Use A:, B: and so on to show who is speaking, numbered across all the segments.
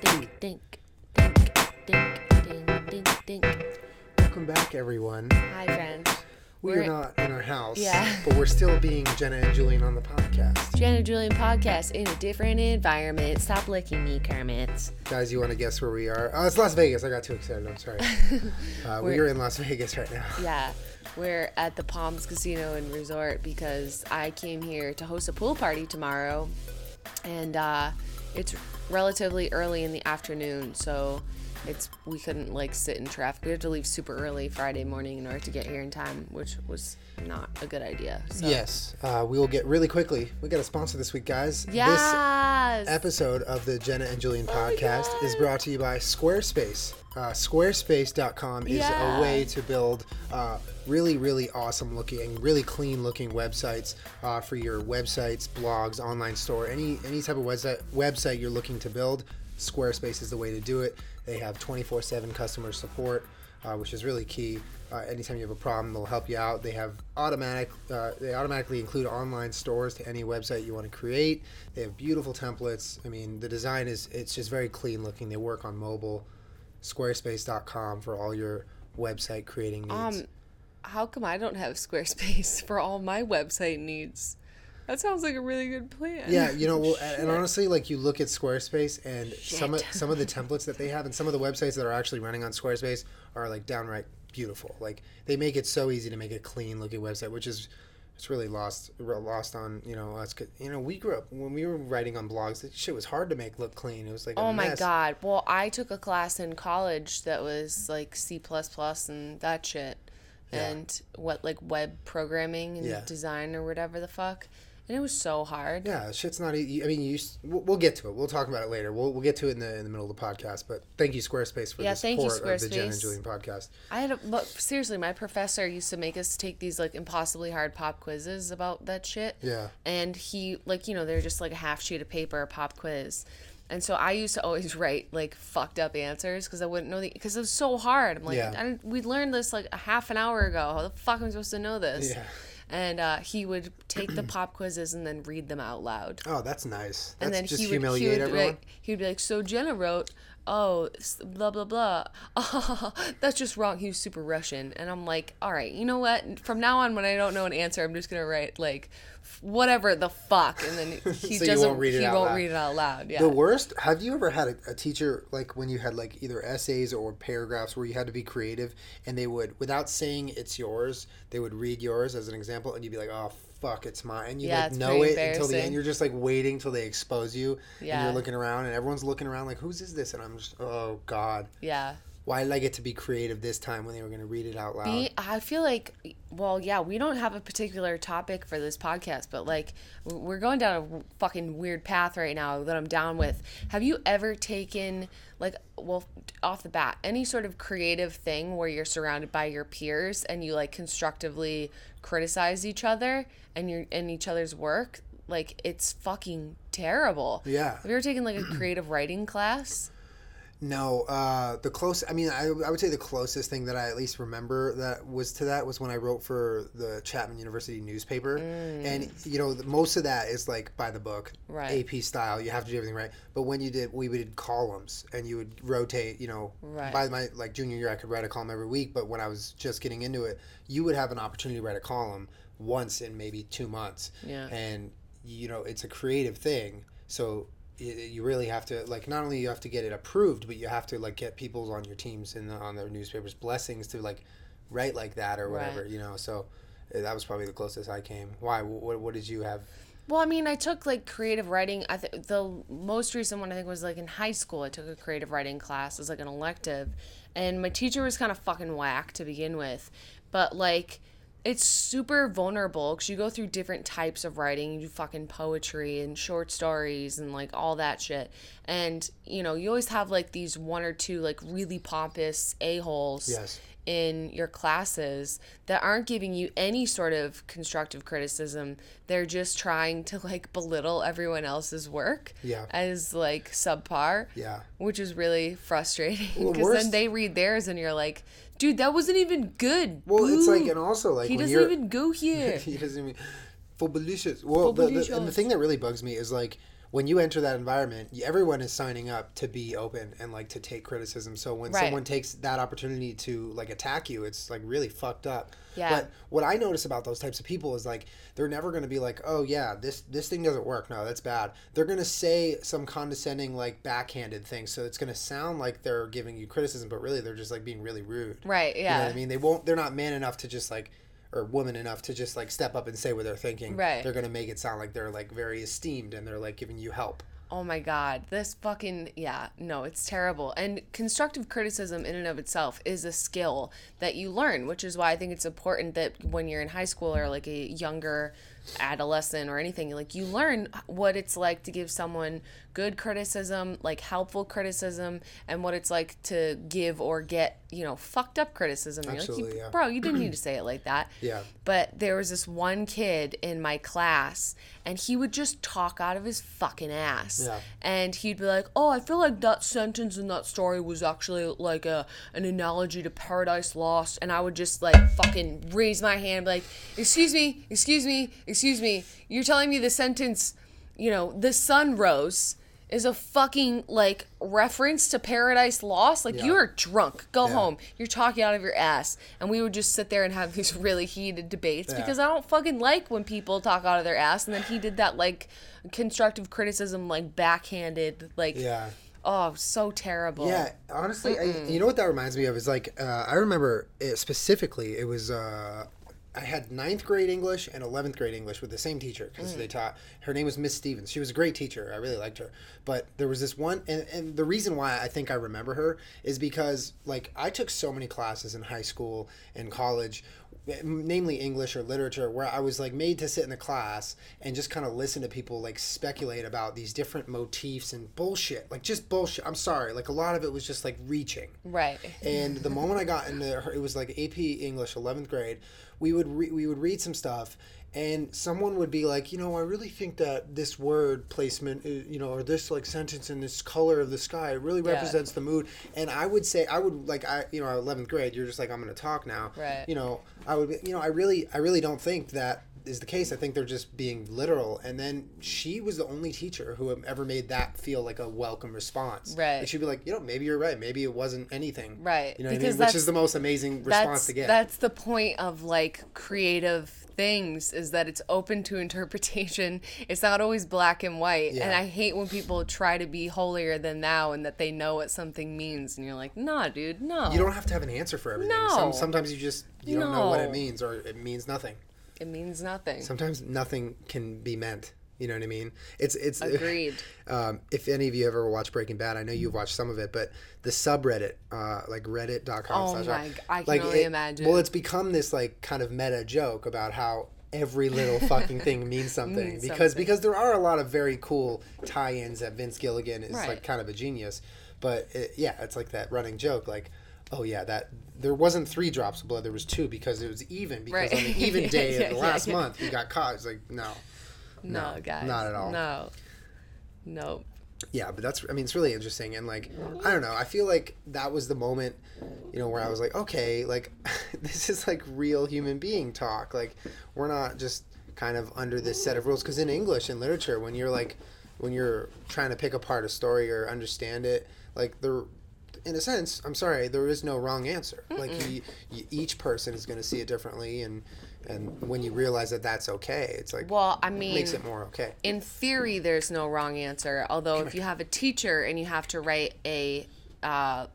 A: Dink, dink, dink, dink, dink, dink, dink.
B: Welcome back, everyone.
A: Hi, friends.
B: We
A: We're-
B: are not in our house,
A: Yeah.
B: but we're still being Jenna and Julien on the podcast.
A: Jenna and Julien podcast in a different environment. Stop licking me, Kermit.
B: Guys, you want to guess where we are? Oh, it's Las Vegas. I got too excited. I'm sorry. Uh, we
A: We're-
B: are in Las Vegas right now.
A: Yeah, we're at the Palms Casino and Resort because I came here to host a pool party tomorrow, and uh, it's relatively early in the afternoon, so it's we couldn't like sit in traffic. We had to leave super early Friday morning in order to get here in time, which was not a good idea. So.
B: Yes, uh, we will get really quickly. We got a sponsor this week, guys. This episode of the Jenna and Julien podcast is brought to you by Squarespace. Uh, Squarespace.com is
A: Yeah.
B: a way to build uh, really, really awesome looking, really clean looking websites uh, for your websites, blogs, online store, any any type of website website you're looking to build. Squarespace is the way to do it. They have 24/7 customer support, uh, which is really key. Uh, anytime you have a problem, they'll help you out. They have automatic. Uh, they automatically include online stores to any website you want to create. They have beautiful templates. I mean, the design is it's just very clean looking. They work on mobile. Squarespace.com for all your website creating needs.
A: Um, how come I don't have Squarespace for all my website needs? That sounds like a really good plan.
B: yeah, you know, well, and and honestly, like you look at Squarespace and some of, some of the templates that they have, and some of the websites that are actually running on Squarespace are like downright beautiful. Like they make it so easy to make a clean looking website, which is it's really lost lost on you know us. You know, we grew up when we were writing on blogs. That shit was hard to make look clean. It was like a
A: Oh my
B: mess.
A: god. Well, I took a class in college that was like C and that shit.
B: Yeah.
A: And what like web programming and
B: Yeah.
A: design or whatever the fuck. And it was so hard.
B: Yeah, shit's not. e- I mean, you. We'll, get to it. We'll talk about it later. We'll, we'll get to it in the in the middle of the podcast. But thank you, Squarespace, for
A: Yeah,
B: the
A: thank you,
B: support of the Jen and Julien podcast.
A: I had a, but seriously, my professor used to make us take these like impossibly hard pop quizzes about that shit.
B: Yeah.
A: And he like, you know, they're just like a half sheet of paper, a pop quiz. And so I used to always write like fucked up answers because I wouldn't know the because it was so hard. I'm like,
B: Yeah.
A: We learned this like a half an hour ago. How the fuck am I supposed to know this?
B: Yeah.
A: And uh, he would take the pop quizzes and then read them out loud.
B: Oh, that's nice. That's
A: And then
B: just
A: he would, he would
B: everyone.
A: like, he would be like, so Jenna wrote, oh, blah blah blah. that's just wrong. He was super Russian, and I'm like, all right, you know what? From now on, when I don't know an answer, I'm just gonna write like, whatever the fuck, and then he
B: So
A: doesn't.
B: won't read it
A: he
B: out
A: won't
B: loud.
A: read it out loud. Yeah.
B: The worst. Have you ever had a, a teacher like when you had like either essays or paragraphs where you had to be creative and they would, without saying it's yours, they would read yours as an example and you'd be like, oh fuck, it's mine. And you
A: Yeah,
B: like know it until the end. You're just like waiting till they expose you and
A: Yeah.
B: you're looking around and everyone's looking around like, whose is this? And I'm just, oh god,
A: yeah.
B: why did I get to be creative this time when they were going to read it out loud?
A: Me, I feel like, well, yeah, we don't have a particular topic for this podcast, but like, we're going down a fucking weird path right now that I'm down with. Have you ever taken, like, well, off the bat, any sort of creative thing where you're surrounded by your peers and you like constructively criticize each other and your and each other's work? Like, it's fucking terrible.
B: Yeah.
A: Have you ever taken like a creative writing class?
B: No, uh, the close. I mean, I, I would say the closest thing that I at least remember that was to that was when I wrote for the Chapman University newspaper, and you know, the- most of that is like by the book,
A: Mm. Right.
B: AP style. You have to do everything right. But when you did, we did columns, and you would rotate. You know,
A: Right.
B: by my like junior year, I could write a column every week. But when I was just getting into it, you would have an opportunity to write a column once in maybe two months.
A: Yeah.
B: And you know, it's a creative thing, so you really have to like not only you have to get it approved but you have to like get people on your teams and on their newspapers blessings to like write like that or whatever
A: Right.
B: you know so uh, that was probably the closest i came why what, what did you have
A: Well, I mean, I took like creative writing. I think the most recent one I think was like in high school. I took a creative writing class as like an elective, and my teacher was kind of fucking whack to begin with, but like. It's super vulnerable because you go through different types of writing. You do fucking poetry and short stories and like all that shit. And, you know, you always have like these one or two like really pompous a-holes
B: Yes.
A: In your classes that aren't giving you any sort of constructive criticism. They're just trying to like belittle everyone else's work
B: Yeah.
A: as like subpar.
B: Yeah.
A: Which is really frustrating
B: Well,
A: because then they read theirs and you're like, dude, that wasn't even good.
B: well it's like and also like
A: he doesn't even go here.
B: he doesn't even for delicious well the, the, and the thing that really bugs me is like when you enter that environment, everyone is signing up to be open and like to take criticism. So when
A: Right.
B: someone takes that opportunity to like attack you, it's like really fucked up.
A: Yeah.
B: But what I notice about those types of people is like they're never going to be like, "Oh yeah, this this thing doesn't work. No, that's bad." They're going to say some condescending like backhanded thing. So it's going to sound like they're giving you criticism, but really they're just like being really rude.
A: Right, Yeah.
B: You know. I mean? They won't they're not man enough to just like or woman enough to just like step up and say what they're thinking.
A: Right.
B: They're to make it sound like they're like very esteemed and they're like giving you help.
A: Oh my god, this fucking yeah, no, it's terrible. And constructive criticism in and of itself is a skill that you learn, which is why I think it's important that when you're in high school or like a younger adolescent or anything, like you learn what it's like to give someone good criticism, like helpful criticism, and what it's like to give or get, you know, fucked up criticism. You're like,
B: Absolutely,
A: you,
B: yeah.
A: bro, you didn't need to say it like that.
B: Yeah.
A: But there was this one kid in my class, and he would just talk out of his fucking ass.
B: Yeah.
A: And he'd be like, "Oh, I feel like that sentence in that story was actually like a an analogy to Paradise Lost." And I would just like fucking raise my hand, like, "Excuse me, excuse me, excuse me. You're telling me the sentence, you know, the sun rose." Is a fucking like reference to Paradise Lost. Like
B: Yeah.
A: you're drunk. Go
B: Yeah.
A: home. You're talking out of your ass. And we would just sit there and have these really heated debates
B: Yeah.
A: because I don't fucking like when people talk out of their ass. And then he did that like constructive criticism, like backhanded, like
B: Yeah.
A: oh, so terrible.
B: Yeah, honestly, I, you know what that reminds me of is like uh, I remember it specifically. It was uh, I had ninth grade English and eleventh grade English with the same teacher because they mm. taught. Her name was Miss Stevens. She was a great teacher. I really liked her. But there was this one, and, and the reason why I think I remember her is because like I took so many classes in high school and college namely English or literature, where I was like made to sit in the class and just kind of listen to people like speculate about these different motifs and bullshit, like just bullshit. I'm sorry, like a lot of it was just like reaching.
A: Right.
B: And the moment I got into her, it was like AP English, 11th grade. We would re- we would read some stuff, and someone would be like, you know, I really think that this word placement, uh, you know, or this like sentence in this color of the sky, it really represents the mood. And I would say, I would like, I you know, 11th grade, you're just like, I'm going to talk now.
A: Right.
B: You know, I would, be- you know, I really, I really don't think that is the case. I think they're just being literal. And then she was the only teacher who ever made that feel like a welcome response.
A: Right.
B: Like she'd be like, you know, maybe you're right. Maybe it wasn't anything.
A: Right.
B: You know what I mean? Which is the most amazing response to get.
A: that's the point of like creative things is that it's open to interpretation. It's not always black and white. And I hate when people try to be holier than thou and that they know what something means and you're like, "Nah, dude, no."
B: you don't have to have an answer for everything.
A: No.
B: Some, sometimes you just you don't know what it means or it means nothing.
A: it means nothing.
B: Sometimes nothing can be meant. You know what I mean? It's it's
A: Agreed.
B: Um, if any of you ever watched Breaking Bad, I know you've watched some of it, but the subreddit, uh, like reddit.com.
A: Oh
B: slash
A: my I can
B: like
A: only
B: it-
A: imagine.
B: Well, it's become this like kind of meta joke about how every little fucking thing means something
A: Means
B: because
A: something.
B: because there are a lot of very cool tie-ins that Vince Gilligan is
A: Right.
B: like kind of a genius, but it, yeah, it's like that running joke like. Oh yeah, that there wasn't three drops of blood. There was two because it was even. Because
A: Right.
B: on the even day
A: yeah,
B: of the
A: yeah,
B: last
A: yeah.
B: month, he got caught. It's like no,
A: no,
B: no,
A: guys.
B: not at all.
A: No. No.
B: yeah but that's i mean it's really interesting and like i don't know i feel like that was the moment you know where i was like okay like this is like real human being talk like we're not just kind of under this set of rules because in english and literature when you're like when you're trying to pick apart a story or understand it like there in a sense i'm sorry there is no wrong answer. Like you, you, each person is going to see it differently and and when you realize that that's okay it's like
A: Well, I mean,
B: makes it more okay.
A: in theory, there's no wrong answer. Although, if you have a teacher and you have to write a, uh,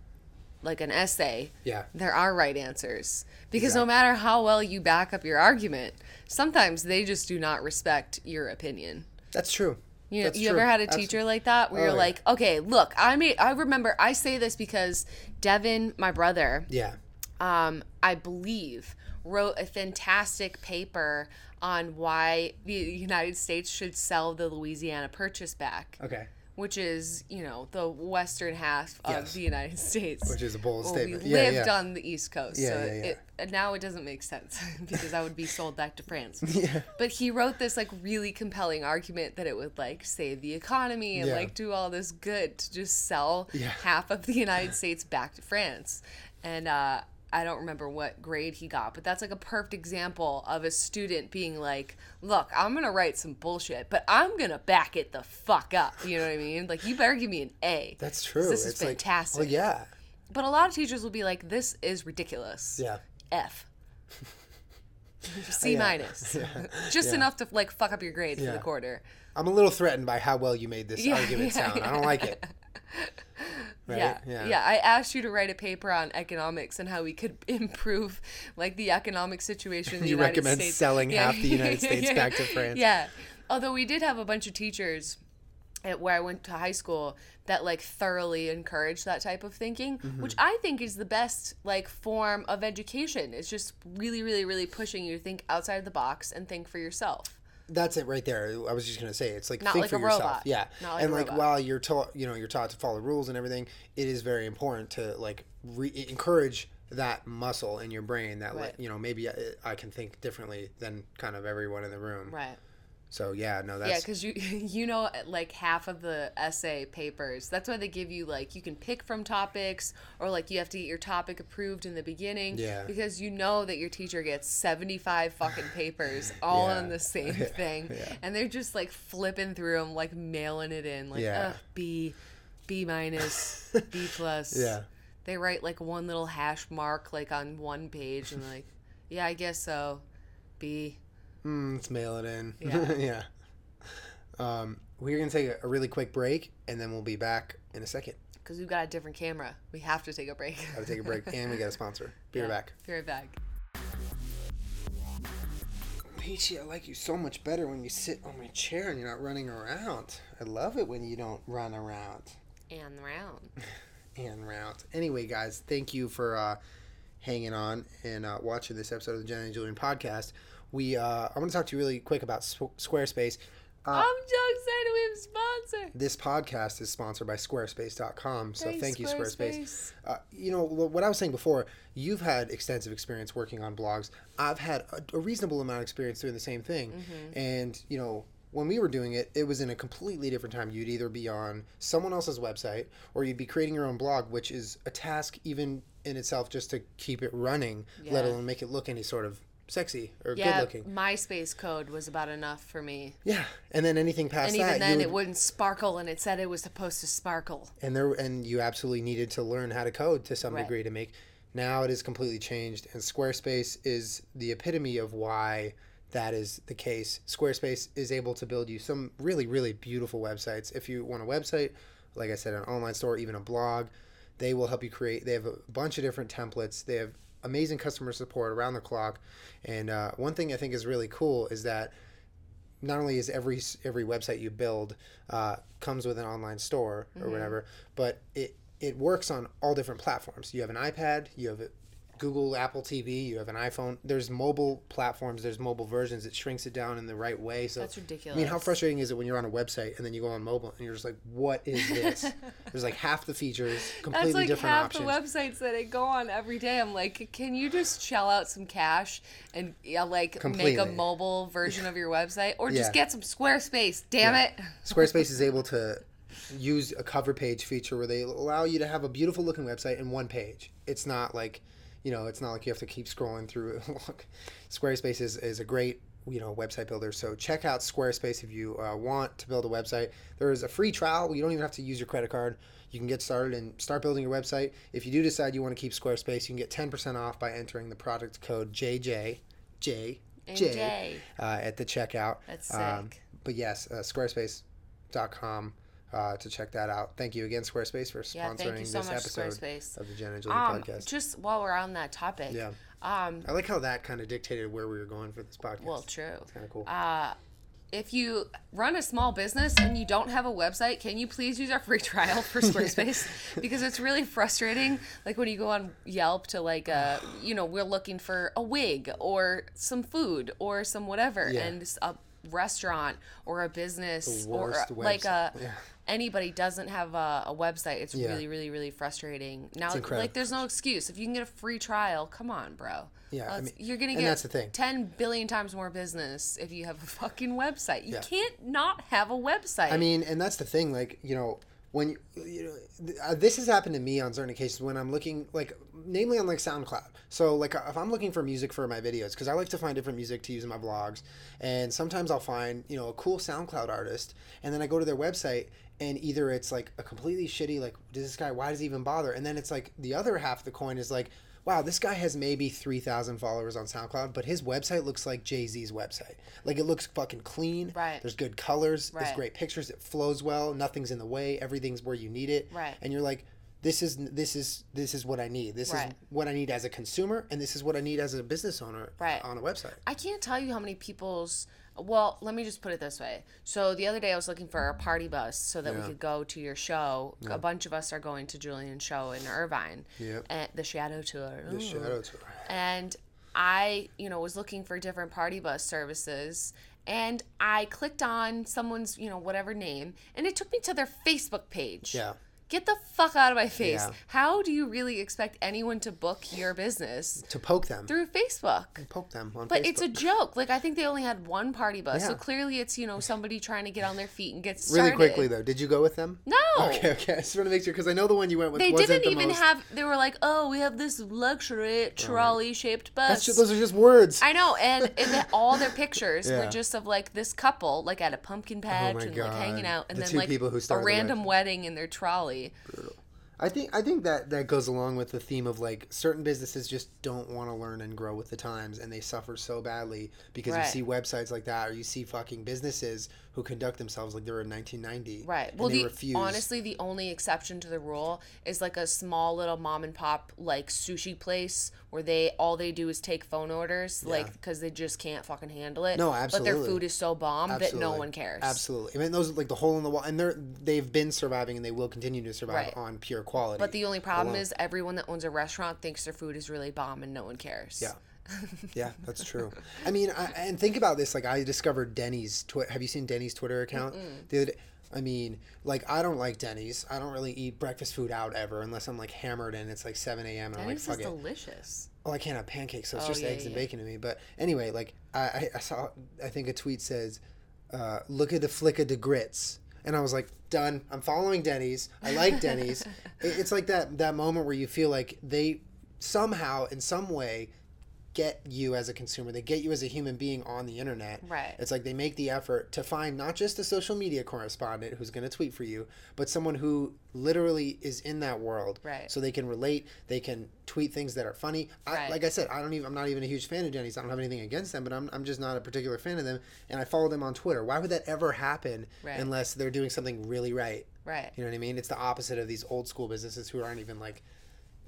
A: like an essay,
B: yeah.
A: there are right answers. Because no matter how well you back up your argument, sometimes they just do not respect your opinion.
B: that's true
A: You,
B: That's
A: you
B: true.
A: ever had a teacher like that where
B: Oh,
A: you're
B: yeah.
A: like, okay, look, I made, I remember, I say this because Devin, my brother,
B: yeah
A: um, I believe, wrote a fantastic paper on why the United States should sell the Louisiana Purchase back,
B: okay
A: which is, you know, the western half of
B: Yes.
A: the United States.
B: Which is a bold
A: Well,
B: statement.
A: We
B: Yeah,
A: lived
B: yeah.
A: on the East Coast,
B: Yeah,
A: so. It, and now it doesn't make sense because I would be sold back to France. But he wrote this like really compelling argument that it would like save the economy and like do all this good to just sell half of the United States back to France. And uh, I don't remember what grade he got, but that's like a perfect example of a student being like, "Look, I'm gonna write some bullshit, but I'm gonna back it the fuck up." You know what I mean? Like, you better give me an A.
B: That's true.
A: This is
B: it's like,
A: fantastic.
B: well, yeah,
A: But a lot of teachers will be like, "This is ridiculous."
B: yeah.
A: F. C
B: Yeah.
A: minus. Just
B: Yeah.
A: enough to like fuck up your grade for the quarter.
B: I'm a little threatened by how well you made this
A: Yeah,
B: argument
A: yeah,
B: sound. I don't like it. Right?
A: Yeah. yeah. I asked you to write a paper on economics and how we could improve like the economic situation in the
B: You
A: United
B: recommend
A: States.
B: selling
A: Yeah.
B: half the United States back to France.
A: Yeah. Although we did have a bunch of teachers at where I went to high school that like thoroughly encouraged that type of thinking,
B: Mm-hmm.
A: which I think is the best like form of education. It's just really, really, really pushing you to think outside the box and think for yourself.
B: That's it right there. I was just gonna say it's like
A: Not
B: think
A: like
B: for
A: a
B: yourself.
A: robot.
B: Yeah,
A: like
B: and like
A: robot.
B: while you're taught, you know, you're taught to follow rules and everything. It is very important to like re- encourage that muscle in your brain that like you know maybe I, I can think differently than kind of everyone in the room.
A: Right.
B: So yeah, no, that's
A: Yeah, because you you know like half of the essay papers. That's why they give you like you can pick from topics or like you have to get your topic approved in the beginning.
B: Yeah.
A: Because you know that your teacher gets seventy five fucking papers all
B: Yeah.
A: on the same thing,
B: Yeah.
A: and they're just like flipping through them, like mailing it in, like
B: Yeah.
A: B, B minus, B plus.
B: Yeah.
A: They write like one little hash mark like on one page and like, yeah, I guess so, B.
B: mm, let's mail it in.
A: Yeah.
B: yeah. Um, we're gonna take a, a really quick break and then we'll be back in a second.
A: Because we've got a different camera. We have to take a break.
B: Gotta take a break and we got a sponsor. Be right back.
A: Be right back.
B: Peachy, I like you so much better when you sit on my chair and you're not running around. I love it when you don't run around
A: And round.
B: and round. Anyway, guys, thank you for uh, hanging on and uh, watching this episode of the Jen and Julien podcast. We, uh, I want to talk to you really quick about Sw- Squarespace. Uh,
A: I'm so excited we have sponsor.
B: This podcast is sponsored by Squarespace.com. So
A: Thanks,
B: thank you, Squarespace.
A: Squarespace.
B: Uh, you know, what I was saying before, you've had extensive experience working on blogs. I've had a, a reasonable amount of experience doing the same thing.
A: Mm-hmm.
B: And, you know, when we were doing it, it was in a completely different time. You'd either be on someone else's website or you'd be creating your own blog, which is a task even in itself just to keep it running, let alone make it look any sort of sexy or good
A: Yeah,
B: looking.
A: MySpace code was about enough for me.
B: Yeah. And then anything past
A: And
B: that,
A: even then,
B: would-
A: it wouldn't sparkle, and it said it was supposed to sparkle.
B: and there and you absolutely needed to learn how to code to some
A: Right.
B: degree to make now it is completely changed and squarespace is the epitome of why that is the case squarespace is able to build you some really really beautiful websites if you want a website like i said an online store even a blog they will help you create they have a bunch of different templates they have amazing customer support around the clock and uh, one thing i think is really cool is that not only is every every website you build uh, comes with an online store or whatever, but it it works on all different platforms. You have an iPad, you have a Google, Apple TV, you have an iPhone. There's mobile platforms, there's mobile versions. It shrinks it down in the right way. So
A: That's ridiculous.
B: I mean, how frustrating is it when you're on a website and then you go on mobile and you're just like, what is this? There's like half the features, completely
A: That's like
B: different
A: half
B: options.
A: the websites that I go on every day. I'm like, can you just shell out some cash and yeah, like make a mobile version of your website, or just
B: Yeah.
A: get some Squarespace? Damn
B: Yeah.
A: it!
B: Squarespace is able to use a cover page feature where they allow you to have a beautiful looking website in one page. It's not like, you know, it's not like you have to keep scrolling through. Look, Squarespace is, is a great, you know, website builder. So check out Squarespace if you uh, want to build a website. There is a free trial. You don't even have to use your credit card. You can get started and start building your website. If you do decide you want to keep Squarespace, you can get 10% off by entering the product code JJ, J, J, uh, at the checkout.
A: That's
B: Um,
A: sick.
B: but yes, uh, squarespace.com uh, to check that out. Thank you again, Squarespace, for
A: Yeah,
B: sponsoring
A: so
B: this episode
A: Squarespace.
B: of the Jen and Julie
A: Um,
B: podcast.
A: just while we're on that topic,
B: Yeah.
A: um,
B: I like how that kind of dictated where we were going for this podcast.
A: well, true.
B: It's kind of cool.
A: Uh, if you run a small business and you don't have a website, can you please use our free trial for Squarespace? because it's really frustrating. Like when you go on Yelp to like, uh, you know, we're looking for a wig or some food or some whatever,
B: Yeah.
A: and a restaurant or a business or uh,
B: worst
A: like a.
B: Yeah.
A: anybody doesn't have a, a website. It's
B: Yeah.
A: really, really, really frustrating. Now, like, there's no excuse if you can get a free trial. Come on, bro.
B: Yeah, I mean-
A: you're gonna get
B: that's the thing.
A: 10 billion times more business if you have a fucking website. You
B: Yeah.
A: can't not have a website.
B: I mean, and that's the thing. Like, you know, when you, you know uh, this has happened to me on certain occasions when I'm looking like namely on like SoundCloud. So like uh, if I'm looking for music for my videos because I like to find different music to use in my vlogs, and sometimes I'll find you know a cool SoundCloud artist, and then I go to their website and either it's like a completely shitty like does this guy why does he even bother, and then it's like the other half of the coin is like wow, this guy has maybe 3,000 followers on SoundCloud, but his website looks like Jay Z's website. Like it looks fucking clean.
A: Right.
B: There's good colors.
A: right.
B: There's great pictures. It flows well. Nothing's in the way. Everything's where you need it.
A: Right.
B: And you're like, this is this is this is what I need. This is what I need as a consumer, and this is what I need as a business owner
A: Right.
B: on a website.
A: I can't tell you how many people's. Well, let me just put it this way. So the other day I was looking for a party bus so that we
B: Yeah.
A: could go to your show. A bunch of us are going to Julien's show in Irvine.
B: Yep.
A: At the Shadow Tour.
B: The shadow tour.
A: and I, you know, was looking for different party bus services and I clicked on someone's, you know, whatever name and it took me to their Facebook page.
B: Yeah.
A: Get the fuck out of my face.
B: Yeah.
A: How do you really expect anyone to book your business
B: To poke them.
A: through Facebook?
B: Poke them on
A: But
B: Facebook.
A: it's a joke. Like I think they only had one party bus, so clearly it's you know somebody trying to get on their feet and get started.
B: really quickly though. Did you go with them?
A: No.
B: Okay, okay. I just want to make sure because I know the one you went with
A: They didn't
B: the
A: even
B: most.
A: have. They were like, "Oh, we have this luxury oh. trolley-shaped bus."
B: That's ju- those are just words.
A: I know, and, and all their pictures
B: Yeah. Oh
A: were just of like this couple, like at a pumpkin oh patch
B: my
A: and like hanging out, and
B: The
A: then like
B: people who
A: a random wedding in their trolley.
B: I think I think that that goes along with the theme of like certain businesses just don't want to learn and grow with the times, and they suffer so badly because
A: Right.
B: you see websites like that, or you see fucking businesses who conduct themselves like they're in 1990,
A: Right. Well,
B: they
A: the
B: refuse.
A: honestly, the only exception to the rule is like a small little mom and pop like sushi place where they all they do is take phone orders, like because they just can't fucking handle it.
B: No, absolutely.
A: But their
B: absolutely.
A: food is so bomb that no one cares.
B: Absolutely, I mean those are like the hole in the wall, and they're they've been surviving, and they will continue to survive
A: Right.
B: on pure quality.
A: But the only problem
B: alone.
A: is everyone that owns a restaurant thinks their food is really bomb and no one cares.
B: Yeah. yeah, that's true. I mean, I, and think about this. Like, I discovered Denny's. Twi- Have you seen Denny's Twitter account? The other day, I mean, like, I don't like Denny's. I don't really eat breakfast food out ever unless I'm like hammered and it's like 7 a.m. and I'm like,
A: Denny's is
B: fuck it.
A: delicious.
B: Oh, I can't have pancakes, so it's
A: Oh,
B: just
A: yeah,
B: eggs and
A: yeah.
B: bacon to me. But anyway, like, I, I, I saw, I think a tweet says, uh, look at the flick of the grits. And I was like, done. I'm following Denny's. I like Denny's. It- it's like that, that moment where you feel like they somehow, in some way, get you as a consumer. They get you as a human being on the internet.
A: Right.
B: It's like they make the effort to find not just a social media correspondent who's going to tweet for you, but someone who literally is in that world.
A: Right.
B: So they can relate. They can tweet things that are funny. I,
A: Right.
B: Like I said, I don't even. I'm not even a huge fan of Denny's. I don't have anything against them, but I'm, I'm just not a particular fan of them. And I follow them on Twitter. Why would that ever happen
A: Right.
B: unless they're doing something really right?
A: Right.
B: You know what I mean? It's the opposite of these old school businesses who aren't even like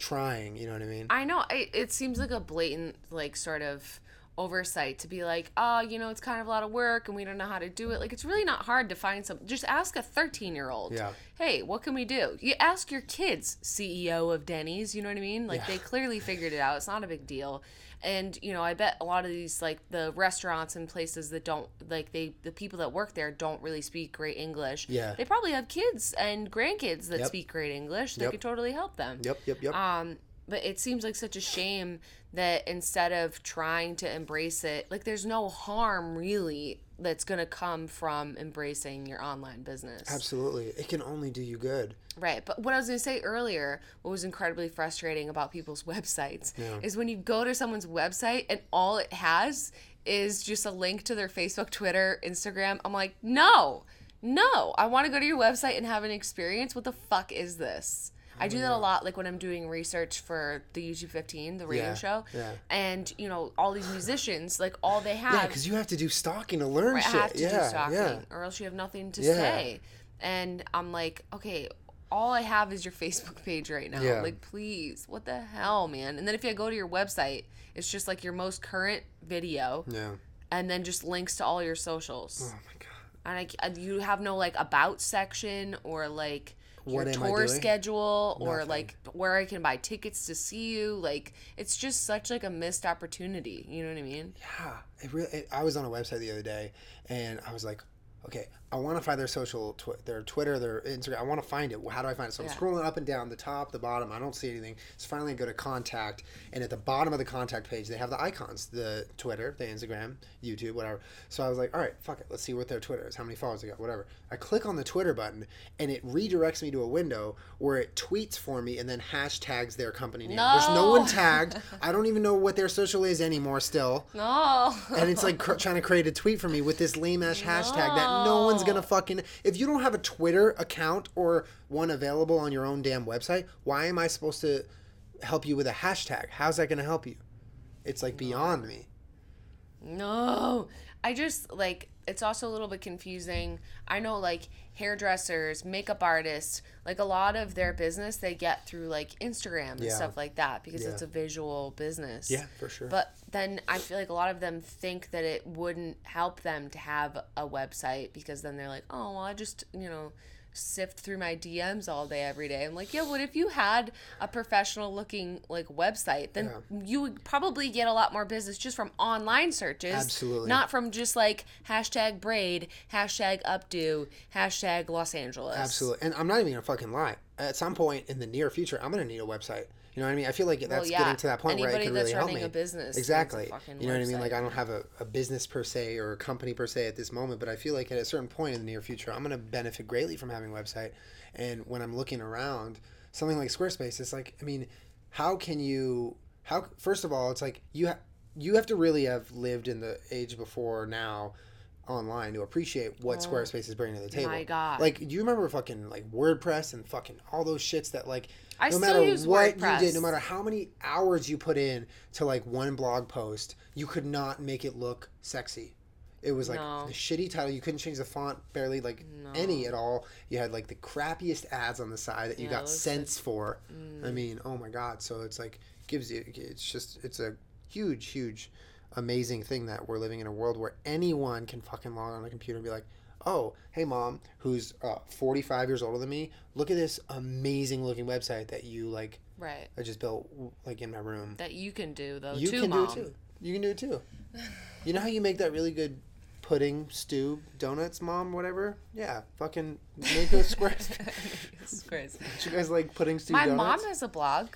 B: trying. You know what I mean?
A: I know. I, it seems like a blatant, like, sort of oversight to be like, oh, you know, it's kind of a lot of work and we don't know how to do it. Like, it's really not hard to find some. Just ask a 13 year old.
B: Yeah.
A: Hey, what can we do? You ask your kids, CEO of Denny's, you know what I mean? Like,
B: Yeah.
A: they clearly figured it out. It's not a big deal. And, you know, I bet a lot of these, like, the restaurants and places that don't, like, they, the people that work there don't really speak great English.
B: Yeah.
A: They probably have kids and grandkids that
B: Yep.
A: speak great English. They
B: Yep.
A: could totally help them.
B: Yep. Yep. Yep.
A: Um, but it seems like such a shame that instead of trying to embrace it, like there's no harm really that's gonna come from embracing your online business.
B: Absolutely. It can only do you good.
A: Right. But what I was gonna say earlier, what was incredibly frustrating about people's websites
B: Yeah.
A: is when you go to someone's website and all it has is just a link to their Facebook, Twitter, Instagram. I'm like, no, no, I want to go to your website and have an experience. What the fuck is this? I do that a lot, like when I'm doing research for the YouTube 15, the radio
B: Yeah,
A: show,
B: yeah.
A: and you know all these musicians, like all they have,
B: Yeah, because you have to do stalking to learn
A: I
B: shit.
A: have to
B: yeah,
A: do stalking,
B: yeah.
A: or else you have nothing to
B: Yeah.
A: say. And I'm like, okay, all I have is your Facebook page right now.
B: Yeah.
A: Like, please, what the hell, man? And then if I go to your website, it's just like your most current video,
B: Yeah.
A: and then just links to all your socials.
B: Oh my god.
A: And I, uh, you have no like about section or like
B: What I
A: tour schedule or
B: Nothing.
A: like where I can buy tickets to see you. Like, it's just such like a missed opportunity. You know what I mean?
B: Yeah, it really. It, I was on a website the other day, and I was like, okay, I want to find their social, tw- their Twitter, their Instagram. I want to find it. How do I find it? So I'm
A: Yeah.
B: scrolling up and down, the top, the bottom. I don't see anything. So finally, I go to contact, and at the bottom of the contact page, they have the icons: the Twitter, the Instagram, YouTube, whatever. So I was like, all right, fuck it. Let's see what their Twitter is. How many followers they got? Whatever. I click on the Twitter button, and it redirects me to a window where it tweets for me and then hashtags their company name. There's no
A: No.
B: one tagged. I don't even know what their social is anymore. Still
A: No.
B: and it's like cr- trying to create a tweet for me with this lame ass hashtag that no one's gonna oh. fucking. If you don't have a Twitter account or one available on your own damn website, why am I supposed to help you with a hashtag? How's that gonna help you? It's like beyond me.
A: No. I just like it's also a little bit confusing. I know like hairdressers, makeup artists, like a lot of their business they get through like Instagram and
B: Yeah.
A: stuff like that because
B: Yeah.
A: it's a visual business.
B: Yeah, for sure.
A: But then I feel like a lot of them think that it wouldn't help them to have a website because then they're like, "Oh, well, I just, you know, sift through my DMs all day every day." I'm like, "Yeah, what if you had a professional looking like website? Then you would probably get a lot more business just from online searches,
B: Absolutely.
A: not from just like hashtag braid, hashtag updo, hashtag Los Angeles.
B: Absolutely. And I'm not even gonna fucking lie. At some point in the near future, I'm gonna need a website. You know what I mean? I feel like that's
A: yeah.
B: getting to that point where it
A: Anybody
B: can really help me.
A: business
B: exactly. You know what I mean? Like I don't have a, a business per se or a company per se at this moment, but I feel like at a certain point in the near future, I'm gonna benefit greatly from having a website. And when I'm looking around, something like Squarespace, it's like, I mean, how can you? How first of all, it's like you ha- you have to really have lived in the age before now online to appreciate what Squarespace is bringing to the table.
A: Oh my God.
B: Like, do you remember fucking like WordPress and fucking all those shits that like
A: I
B: no
A: still
B: matter
A: use
B: what you did, no matter how many hours you put in to like one blog post, you could not make it look sexy. It was like
A: No.
B: the shitty title. You couldn't change the font barely, like any at all. You had like the crappiest ads on the side that you
A: Yeah,
B: got cents for.
A: Mm.
B: I mean, oh my god! So it's like gives you. It's just it's a huge, huge, amazing thing that we're living in a world where anyone can fucking log on a computer and be like, oh, hey mom, who's uh, 45 years older than me, look at this amazing looking website that you like.
A: Right.
B: I just built like in my room.
A: That you can do though
B: You
A: too,
B: can
A: mom.
B: do it too. You can do it too. You know how you make that really good pudding, stew, donuts, mom, whatever? Yeah, fucking make a square.
A: It's crazy.
B: Do you guys like pudding, stew,
A: My
B: donuts?
A: mom has a blog.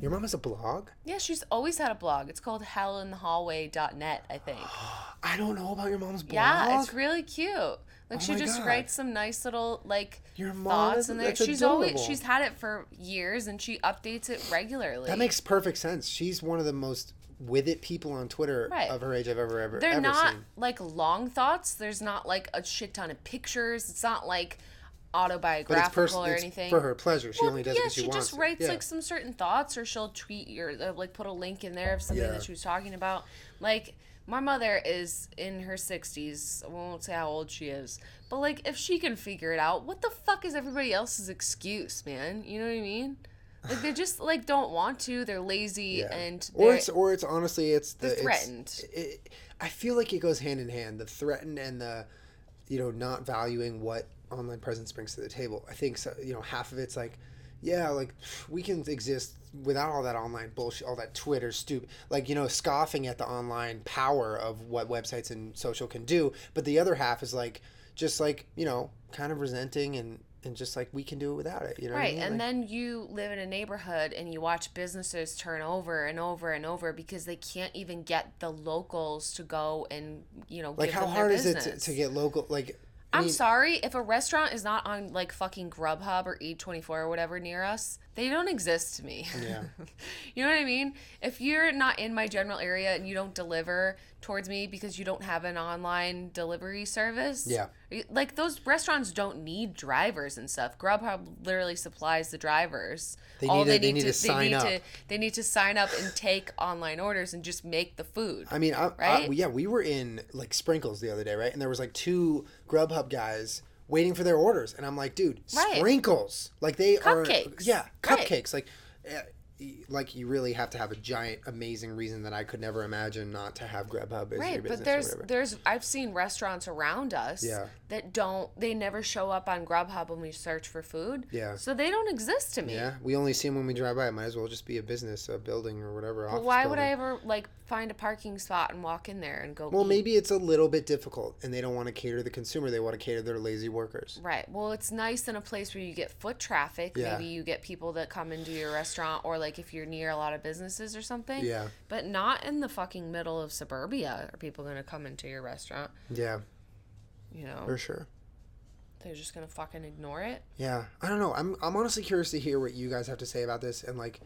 B: Your mom has a blog?
A: Yeah, she's always had a blog. It's called hellinthehallway.net, I think.
B: I don't know about your mom's blog.
A: Yeah, it's really cute. Like
B: Oh
A: she just
B: God.
A: writes some nice little like
B: Your mom
A: thoughts in there. She's always she's had it for years and she updates it regularly.
B: That makes perfect sense. She's one of the most with it people on Twitter
A: Right.
B: of her age I've ever ever
A: They're
B: ever
A: not
B: seen.
A: like long thoughts. There's not like a shit ton of pictures. It's not like autobiographical
B: pers-
A: or anything.
B: for her pleasure. She
A: Well,
B: only does
A: yeah,
B: she,
A: she just writes
B: Yeah.
A: like some certain thoughts, or she'll tweet your uh, like put a link in there of something
B: Yeah.
A: that she was talking about. Like my mother is in her sixties. I won't say how old she is, but like if she can figure it out, what the fuck is everybody else's excuse, man? You know what I mean? Like they just like don't want to. They're lazy
B: Yeah.
A: and
B: or
A: they're-
B: it's or it's honestly it's the
A: they're
B: it's-
A: threatened.
B: It, I feel like it goes hand in hand. The threatened and the you know not valuing what online presence brings to the table. I think so, you know half of it's like yeah like we can exist without all that online bullshit, all that Twitter stupid like you know scoffing at the online power of what websites and social can do. But the other half is like just like you know kind of resenting and and just like we can do it without it. You know what I
A: Right,
B: mean?
A: and
B: Like-
A: then you live in a neighborhood and you watch businesses turn over and over and over because they can't even get the locals to go and you know
B: like how hard is it to, to get local like
A: I'm sorry if a restaurant is not on like fucking Grubhub or Eat24 or whatever near us, they don't exist to me.
B: Yeah.
A: you know what I mean? If you're not in my general area and you don't deliver towards me because you don't have an online delivery service,
B: Yeah.
A: like those restaurants don't need drivers and stuff. Grubhub literally supplies the drivers.
B: They need to- they need to sign
A: they need
B: up.
A: To, they need to sign up and take online orders and just make the food.
B: I mean, I, I,
A: Right?
B: yeah, we were in like Sprinkles the other day, right? And there was like two Grubhub guys waiting for their orders, and I'm like, dude,
A: Right.
B: Sprinkles, like they are,
A: Cupcakes.
B: yeah,
A: Right.
B: cupcakes, like. Eh, like you really have to have a giant, amazing reason that I could never imagine not to have Grubhub as your
A: Right,
B: business
A: but there's there's I've seen restaurants around us
B: Yeah.
A: that don't they never show up on Grubhub when we search for food.
B: Yeah.
A: So they don't exist to me.
B: Yeah, we only see them when we drive by. It might as well just be a business, a building, or whatever.
A: But why would I ever like find a parking spot and walk in there and go
B: Well,
A: eat?
B: maybe it's a little bit difficult, and they don't want to cater to the consumer. They want to cater to their lazy workers.
A: Right. Well, it's nice in a place where you get foot traffic.
B: Yeah.
A: Maybe you get people that come into your restaurant, or like if you're near a lot of businesses or something.
B: Yeah.
A: But not in the fucking middle of suburbia. Are people gonna come into your restaurant?
B: Yeah,
A: You know,
B: for sure.
A: they're just gonna fucking ignore it.
B: Yeah, I don't know. I'm I'm honestly curious to hear what you guys have to say about this, and like,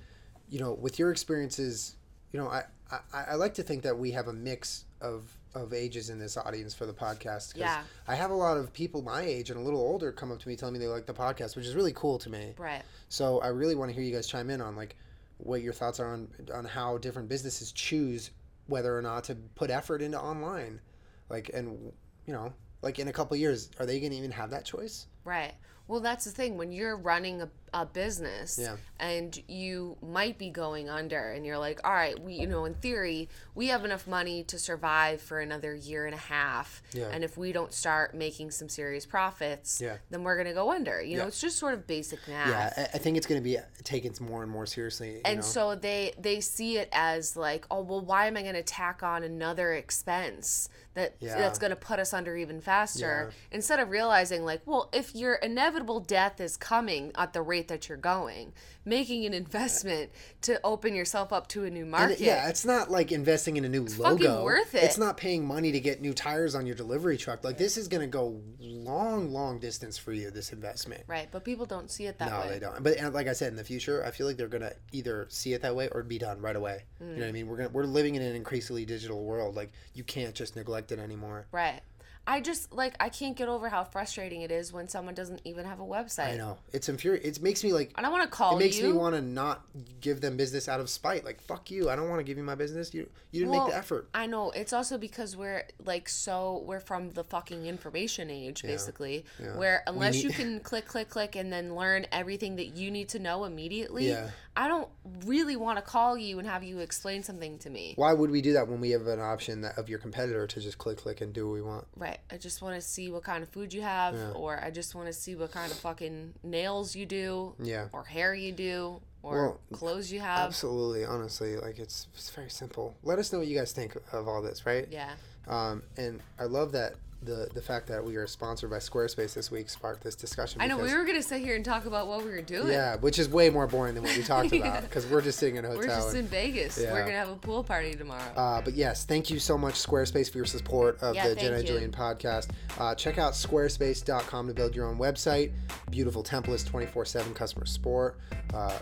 B: you know, with your experiences, you know, I I, I like to think that we have a mix of of ages in this audience for the podcast.
A: Yeah.
B: I have a lot of people my age and a little older come up to me telling me they like the podcast, which is really cool to me.
A: Right.
B: So I really want to hear you guys chime in on like what your thoughts are on on how different businesses choose whether or not to put effort into online, like and you know like in a couple years are they going to even have that choice?
A: Right. Well, that's the thing. When you're running a, a business
B: Yeah.
A: and you might be going under, and you're like, all right, we, you know, in theory, we have enough money to survive for another year and a half.
B: Yeah.
A: And if we don't start making some serious profits,
B: Yeah.
A: then we're going to go under. You know, it's just sort of basic math.
B: Yeah, I, I think it's going to be taken more and more seriously. You
A: and
B: know?
A: so they they see it as like oh well why am i going to tack on another expense that
B: Yeah.
A: that's going to put us under even faster
B: Yeah.
A: instead of realizing like well if your inevitable death is coming at the rate that you're going making an investment to open yourself up to a new market
B: it- yeah, it's not like investing in a new
A: fucking
B: logo.
A: worth it.
B: It's not paying money to get new tires on your delivery truck. Like this is going to go long, long distance for you. This investment.
A: right but people don't see it that
B: No,
A: way No,
B: they don't. But and like I said, in the future, I feel like they're gonna either see it that way or be done right away. You know
A: Mm.
B: what I mean? We're gonna we're living in an increasingly digital world. Like you can't just neglect it anymore.
A: right i just like i can't get over how frustrating it is when someone doesn't even have a website
B: I know it's infuriating. It makes me like
A: i don't want to call
B: it makes
A: you
B: me want to not give them business out of spite. Like fuck you. I don't want to give you my business. You you didn't make the effort.
A: I know it's also because we're like so we're from the fucking information age basically,
B: yeah.
A: where unless
B: need-
A: you can click click click and then learn everything that you need to know immediately,
B: Yeah.
A: I don't really want to call you and have you explain something to me.
B: Why would we do that when we have an option that of your competitor to just click click and do what we want?
A: Right. I just want to see what kind of food you have, or I just want to see what kind of fucking nails you do,
B: Yeah.
A: or hair you do, or
B: Well,
A: clothes you have.
B: Absolutely, honestly, like it's it's very simple. Let us know what you guys think of all this, right?
A: Yeah.
B: Um, and I love that the the fact that we are sponsored by Squarespace this week sparked this discussion.
A: I know we were gonna sit here and talk about what we were doing.
B: Yeah, which is way more boring than what we talked about because we're just sitting in a hotel.
A: We're just
B: and-
A: in Vegas.
B: Yeah.
A: We're gonna have a pool party tomorrow.
B: Uh, but yes, thank you so much, Squarespace, for your support of
A: Yeah,
B: the Jenna and
A: you.
B: Julien podcast. Uh, check out squarespace.com to build your own website. Beautiful templates, 24 7 customer support, uh,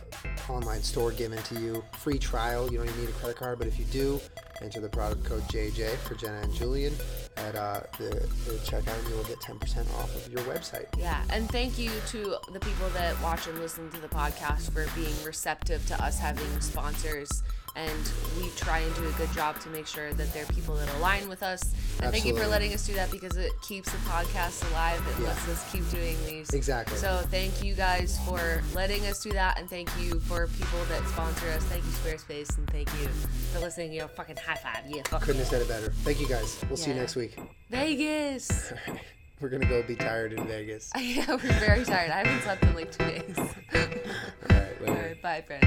B: online store given to you, free trial. You don't even need a credit card, but if you do, enter the product code JJ for Jenna and Julien at uh, the, the checkout, and you will get 10% off of your website.
A: Yeah, and thank you to the people that watch and listen to the podcast for being receptive to us having sponsors. And we try and do a good job to make sure that there are people that align with us. And thank you for letting us do that because it keeps the podcast alive. It
B: Yeah.
A: lets us keep doing these.
B: Exactly.
A: So thank you guys for letting us do that, and thank you for people that sponsor us. Thank you Squarespace, and thank you for listening. You know, fucking high five. Yeah, fuck
B: Couldn't
A: yeah.
B: have said it better. Thank you guys. We'll see you next week.
A: Vegas.
B: We're going to go be tired in Vegas.
A: yeah, we're very tired. I haven't slept in like two days.
B: All right, later.
A: All right, bye, friends.